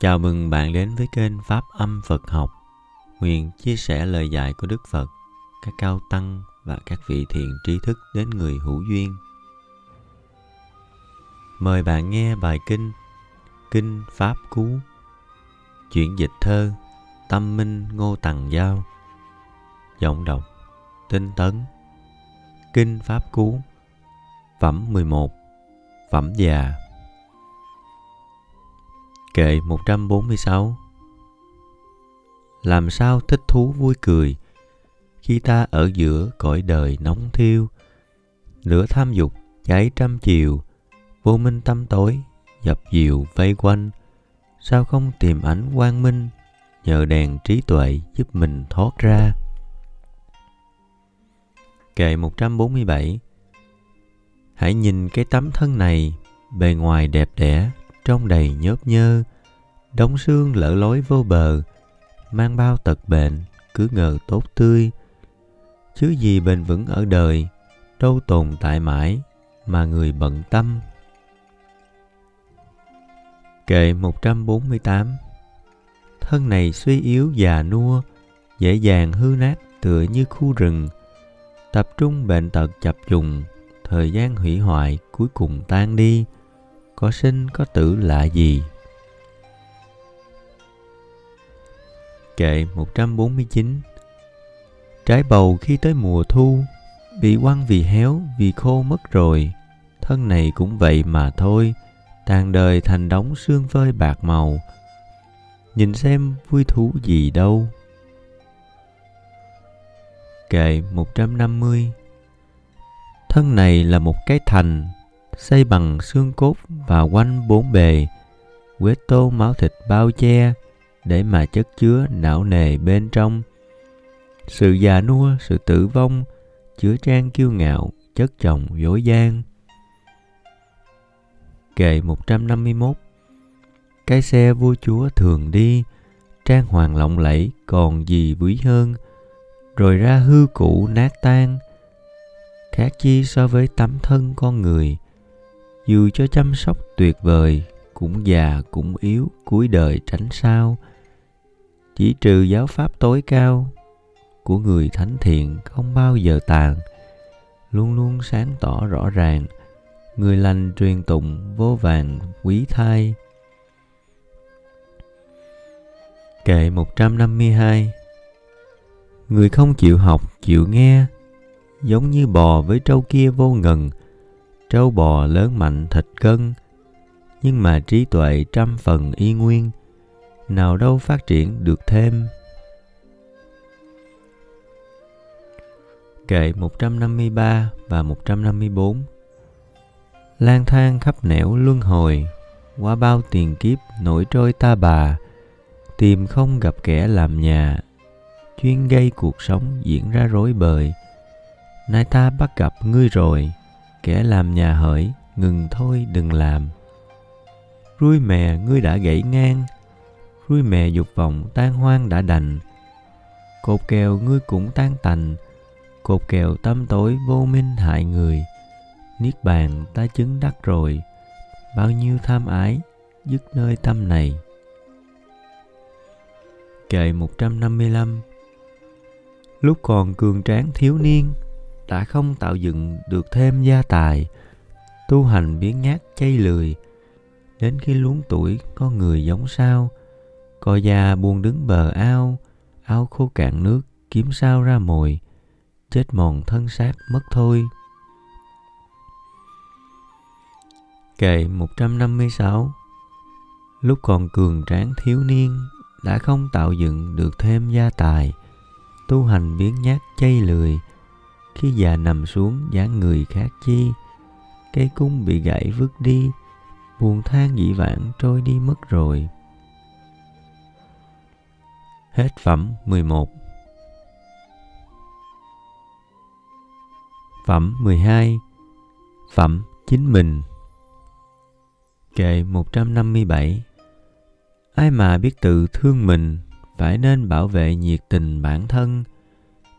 Chào mừng bạn đến với kênh Pháp Âm Phật Học. Nguyện chia sẻ lời dạy của Đức Phật, các cao tăng và các vị thiện trí thức đến người hữu duyên. Mời bạn nghe bài kinh Kinh Pháp Cú Chuyển dịch thơ Tâm Minh Ngô Tằng Giao Giọng đọc Tinh Tấn Kinh Pháp Cú Phẩm 11 Phẩm già Kệ 146 Làm sao thích thú vui cười Khi ta ở giữa cõi đời nóng thiêu Lửa tham dục cháy trăm chiều, Vô minh tâm tối, dập dìu, vây quanh, Sao không tìm ánh quang minh Nhờ đèn trí tuệ giúp mình thoát ra? Kệ 147 Hãy nhìn cái tấm thân này Bề ngoài đẹp đẽ trong đầy nhớp nhơ đống xương lỡ lối vô bờ mang bao tật bệnh cứ ngờ tốt tươi. Chứ gì bền vững ở đời đâu tồn tại mãi mà người bận tâm. Kệ 148 Thân này suy yếu già nua, dễ dàng hư nát tựa như khu rừng. Tập trung bệnh tật chập trùng, thời gian hủy hoại cuối cùng tan đi – có sinh có tử lạ gì? Kệ 149 Trái bầu khi tới mùa thu Bị quăng vì héo, vì khô mất rồi Thân này cũng vậy mà thôi Tàn đời thành đống xương phơi bạc màu. Nhìn xem vui thú gì đâu. Kệ 150 Thân này là một cái thành xây bằng xương cốt và quanh bốn bề, quế tô máu thịt bao che để mà chất chứa não nề bên trong. Sự già nua, sự tử vong, chứa trang kiêu ngạo, chất chồng, dối gian. Kệ 151 cái xe vua chúa thường đi, trang hoàng lộng lẫy còn gì quý hơn, rồi ra hư cũ nát tan, khác chi so với tấm thân con người dù cho chăm sóc tuyệt vời cũng già cũng yếu cuối đời tránh sao. Chỉ trừ giáo pháp tối cao của người thánh thiện không bao giờ tàn. Luôn luôn sáng tỏ rõ ràng người lành truyền tụng vô vàng quý thai. Kệ 152 Người không chịu học, chịu nghe Giống như bò với trâu kia vô ngần trâu bò lớn mạnh thịt cân. Nhưng mà trí tuệ trăm phần y nguyên, nào đâu phát triển được thêm. Kệ 153 và 154 lang thang khắp nẻo luân hồi, qua bao tiền kiếp nổi trôi ta bà, tìm không gặp kẻ làm nhà, chuyên gây cuộc sống diễn ra rối bời. Nay ta bắt gặp ngươi rồi kẻ làm nhà hỡi, ngừng thôi, đừng làm. Ruôi mè, ngươi đã gãy ngang. Ruôi mè, dục vọng tan hoang đã đành. Cột kèo, ngươi cũng tan tành. Cột kèo, tâm tối vô minh hại người. Niết bàn, ta chứng đắc rồi. Bao nhiêu tham ái, dứt nơi tâm này. Kệ 155 Lúc còn cường tráng thiếu niên đã không tạo dựng được thêm gia tài, tu hành biến nhát chay lười. Đến khi luống tuổi, có người giống sao? Co già buông đứng bờ ao ao khô cạn nước, kiếm sao ra mồi, chết mòn thân xác mất thôi. Kệ 156 Lúc còn cường tráng thiếu niên, đã không tạo dựng được thêm gia tài, tu hành biến nhát chay lười khi già nằm xuống, dáng người khác chi. Cây cung bị gãy vứt đi, buồn than dĩ vãng trôi đi mất rồi. Hết phẩm 11 Phẩm 12 Phẩm chính mình. Kệ 157 Ai mà biết tự thương mình, phải nên bảo vệ nhiệt tình bản thân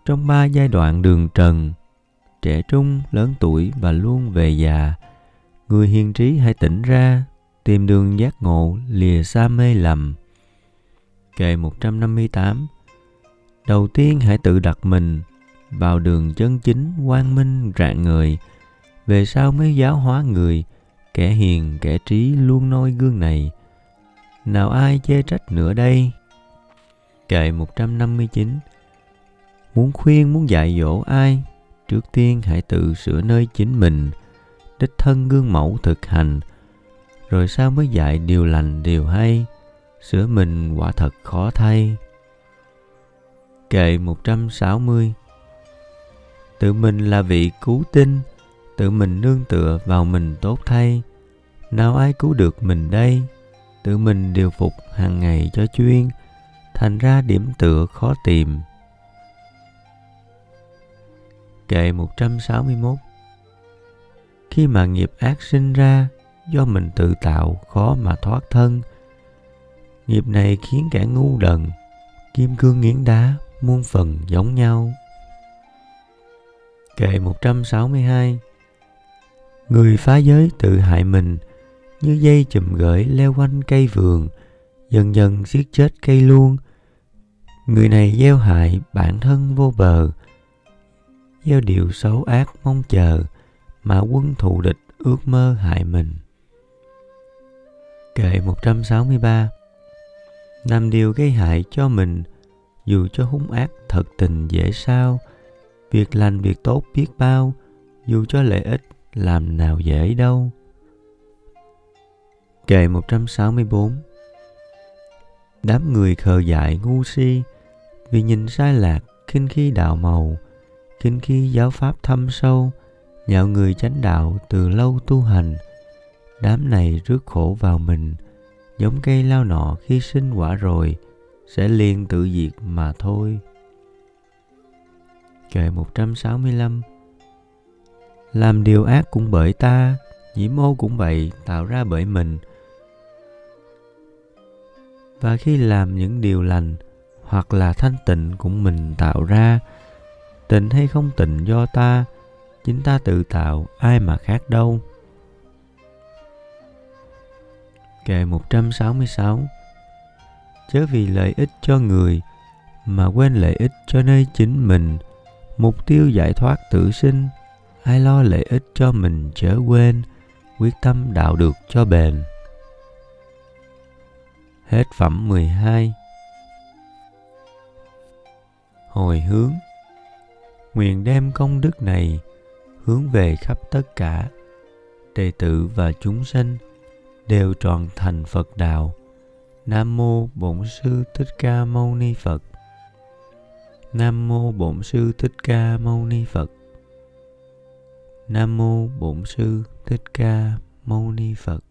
trong ba giai đoạn đường trần trẻ trung lớn tuổi và luôn về già người hiền trí hãy tỉnh ra tìm đường giác ngộ lìa xa mê lầm. Kệ 158 Đầu tiên hãy tự đặt mình vào đường chân chính quang minh rạng người, về sau mới giáo hóa người, kẻ hiền kẻ trí luôn noi gương này. Nào ai chê trách nữa đây? Kệ 159 Muốn khuyên, muốn dạy dỗ ai, trước tiên hãy tự sửa nơi chính mình, đích thân gương mẫu thực hành, rồi sau mới dạy điều lành điều hay, sửa mình quả thật khó thay. Kệ 160 Tự mình là vị cứu tinh, tự mình nương tựa vào mình tốt thay. Nào ai cứu được mình đây? Tự mình điều phục hàng ngày cho chuyên, thành ra điểm tựa khó tìm. Kệ 161 Khi mà nghiệp ác sinh ra, do mình tự tạo khó mà thoát thân. Nghiệp này khiến kẻ ngu đần, kim cương nghiến đá, muôn phần giống nhau. Kệ 162 Người phá giới tự hại mình như dây chùm gửi leo quanh cây vườn, dần dần giết chết cây luôn. Người này gieo hại bản thân vô bờ, gieo điều xấu ác mong chờ, mà quân thù địch ước mơ hại mình. Kệ 163 Làm điều gây hại cho mình, dù cho hung ác thật tình dễ sao, việc lành việc tốt biết bao, dù cho lợi ích làm nào dễ đâu. Kệ 164 Đám người khờ dại ngu si, vì nhìn sai lạc, khinh khi đạo màu, kinh khi giáo pháp thâm sâu, nhạo người chánh đạo từ lâu tu hành. Đám này rước khổ vào mình, giống cây lao nọ khi sinh quả rồi, sẽ liền tự diệt mà thôi. Kệ 165 Làm điều ác cũng bởi ta, nhiễm ô cũng vậy, tạo ra bởi mình. Và khi làm những điều lành, hoặc là thanh tịnh cũng mình tạo ra, tịnh hay không tịnh do ta, chính ta tự tạo, ai mà khác đâu. Kệ 166 Chớ vì lợi ích cho người mà quên lợi ích cho nơi chính mình – mục tiêu giải thoát tự sinh ai lo lợi ích cho mình chớ quên. Quyết tâm đạo được cho bền. Hết phẩm 12 hồi hướng nguyện đem công đức này hướng về khắp tất cả đệ tử và chúng sinh đều trọn thành phật đạo nam mô bổn sư thích ca mâu ni phật Nam mô Bổn sư Thích Ca Mâu Ni Phật. Nam mô Bổn sư Thích Ca Mâu Ni Phật.